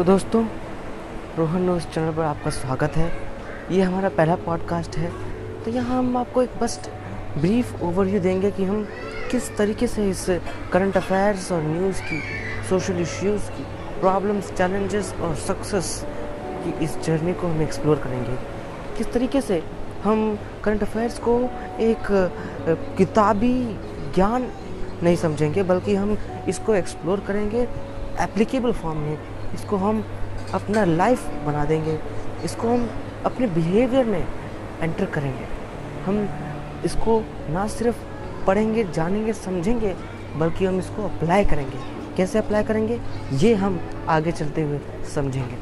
तो दोस्तों, Rohan news channel पर आपका स्वागत है। ये हमारा पहला पॉडकास्ट है। तो यहाँ हम आपको एक बस ब्रीफ ओवरव्यू देंगे कि हम किस तरीके से इस करंट अफेयर्स और न्यूज़ की सोशल इश्यूज़ की प्रॉब्लम्स चैलेंजेस और सक्सेस की इस जर्नी को हम एक्सप्लोर करेंगे। किस तरीके से हम करंट अफेयर्स को एक किताबी ज्ञान नहीं समझेंगे, बल्कि हम इसको एक्सप्लोर करेंगे एप्लीकेबल फॉर्म में। इसको हम अपना लाइफ बना देंगे। इसको हम अपने बिहेवियर में एंटर करेंगे। हम इसको ना सिर्फ़ पढ़ेंगे, जानेंगे, समझेंगे, बल्कि हम इसको अप्लाई करेंगे। कैसे अप्लाई करेंगे? ये हम आगे चलते हुए समझेंगे।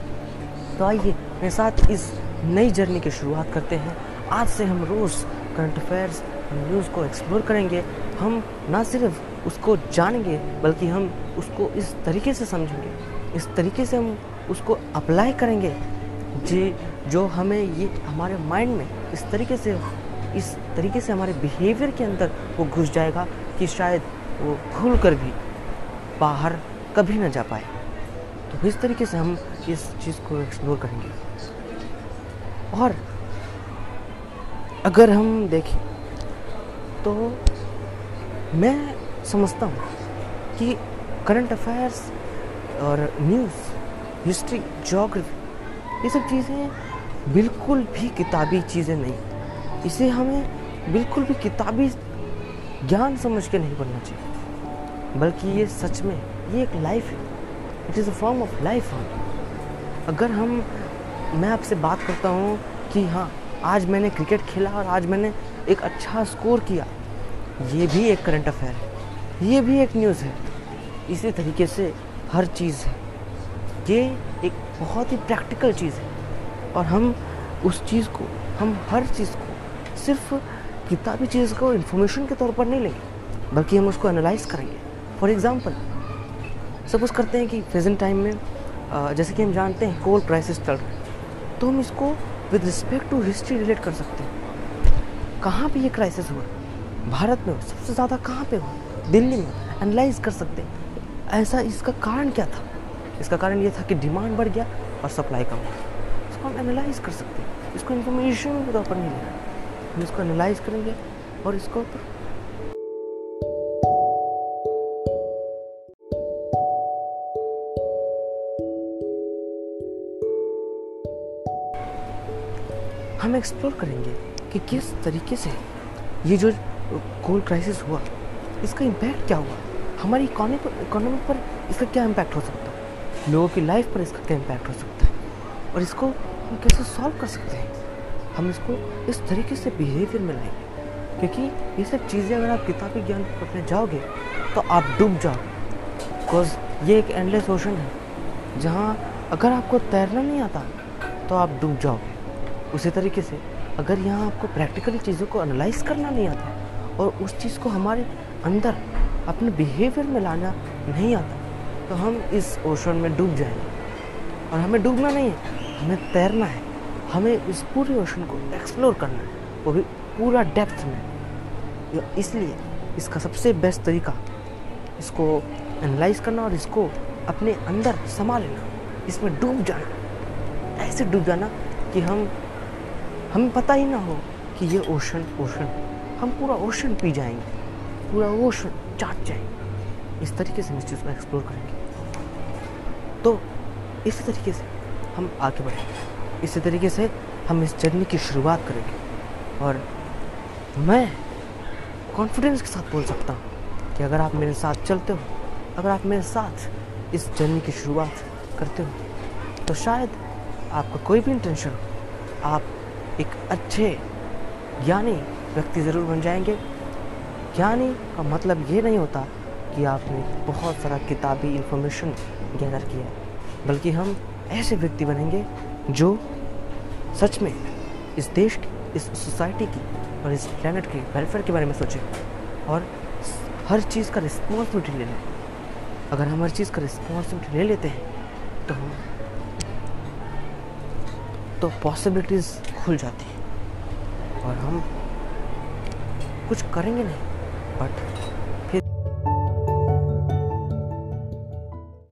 तो आइए, मेरे साथ इस नई जर्नी की शुरुआत करते हैं। आज से हम रोज़ करंट अफेयर्स न्यूज़ को एक्सप्लोर करेंगे। हम ना सिर्फ़ उसको जानेंगे, बल्कि हम उसको इस तरीके से समझेंगे। इस तरीके से हम उसको अप्लाई करेंगे जी, जो हमें ये हमारे माइंड में इस तरीके से, इस तरीके से हमारे बिहेवियर के अंदर वो घुस जाएगा कि शायद वो खुल कर भी बाहर कभी ना जा पाए। तो इस तरीके से हम इस चीज़ को एक्सप्लोर करेंगे। और अगर हम देखें तो मैं समझता हूँ कि करंट अफेयर्स और न्यूज़ हिस्ट्री जोग्राफी ये सब चीज़ें बिल्कुल भी किताबी चीज़ें नहीं इसे हमें बिल्कुल भी किताबी ज्ञान समझ के नहीं पढ़ना चाहिए। बल्कि ये सच में, ये एक लाइफ है। It is a form of life हम। अगर हम, मैं आपसे बात करता हूँ कि हाँ आज मैंने क्रिकेट खेला और आज मैंने एक अच्छा स्कोर किया, ये भी एक करंट अफेयर है। ये भी एक न्यूज़ है। इसी तरीके से हर चीज़ है। ये एक बहुत ही प्रैक्टिकल चीज़ है। और हम उस चीज़ को, हम हर चीज़ को सिर्फ़ किताबी चीज़ को इन्फॉर्मेशन के तौर पर नहीं लेंगे, बल्कि हम उसको एनालाइज करेंगे। फॉर एग्ज़ाम्पल सपोज़ करते हैं कि प्रेजेंट टाइम में जैसे कि हम जानते हैं कोल क्राइसिस चल रहा है तो हम इसको with respect to history relate कर सकते हैं। कहाँ पे ये क्राइसिस हुआ? भारत में सबसे ज़्यादा कहाँ पे हुआ? दिल्ली में एनालाइज कर सकते हैं। ऐसा इसका कारण क्या था? इसका कारण ये था कि डिमांड बढ़ गया और सप्लाई कम हुआ। इसको हम एनालाइज कर सकते हैं। इसको इन्फॉर्मेशन के तौर पर नहीं लेना हम इसको एनालाइज करेंगे और इसको हम एक्सप्लोर करेंगे कि किस तरीके से ये जो कोल्ड क्राइसिस हुआ, इसका इम्पैक्ट क्या हुआ? हमारी इकोनॉमी पर इकोनॉमी पर इसका क्या इम्पैक्ट हो सकता है? लोगों की लाइफ पर इसका क्या इम्पैक्ट हो सकता है? और इसको हम कैसे सॉल्व कर सकते हैं? हम इसको इस तरीके से बिहेवियर में लाएँगे। क्योंकि ये सब चीज़ें अगर आप किताबी ज्ञान पढ़ने जाओगे तो आप डूब जाओगे। बिकॉज़ ये एक एंडलेस ओशन है। जहाँ अगर आपको तैरना नहीं आता तो आप डूब जाओगे। उसी तरीके से अगर यहाँ आपको प्रैक्टिकली चीज़ों को एनालाइज करना नहीं आता, और उस चीज़ को हमारे अंदर अपने बिहेवियर में लाना नहीं आता तो हम इस ओशन में डूब जाएँगे। और हमें डूबना नहीं है, हमें तैरना है। हमें इस पूरे ओशन को एक्सप्लोर करना है, वो भी पूरा डेप्थ में। इसलिए इसका सबसे बेस्ट तरीका, इसको एनालाइज करना और इसको अपने अंदर समा लेना, इसमें डूब जाना। ऐसे डूब जाना कि हम, हमें पता ही ना हो कि ये ओशन ओशन हम पूरा ओशन पी जाएँगे, पूरा ओशन चाट जाएँगे इस तरीके से हम इस चीज़ को एक्सप्लोर करेंगे। तो इसी तरीके से हम आगे बढ़ेंगे। इसी तरीके से हम इस जर्नी की शुरुआत करेंगे। और मैं कॉन्फिडेंस के साथ बोल सकता हूँ कि अगर आप मेरे साथ चलते हो, अगर आप मेरे साथ इस जर्नी की शुरुआत करते हो तो शायद आपका कोई भी इंटेंशन आप एक अच्छे ज्ञानी व्यक्ति ज़रूर बन जाएँगे। ज्ञानी का मतलब ये नहीं होता कि आपने बहुत सारा किताबी इंफॉर्मेशन गैदर किया बल्कि हम ऐसे व्यक्ति बनेंगे जो सच में इस देश की, इस सोसाइटी की और इस प्लानट की वेलफेयर के बारे में सोचें और हर चीज़ का रिस्पॉन्सिबिलिटी ले लें। अगर हम हर चीज़ का रिस्पॉन्सिबिलिटी ले लेते हैं तो हम तो पॉसिबिलिटीज़ खुल जाती हैं और हम कुछ करेंगे नहीं। but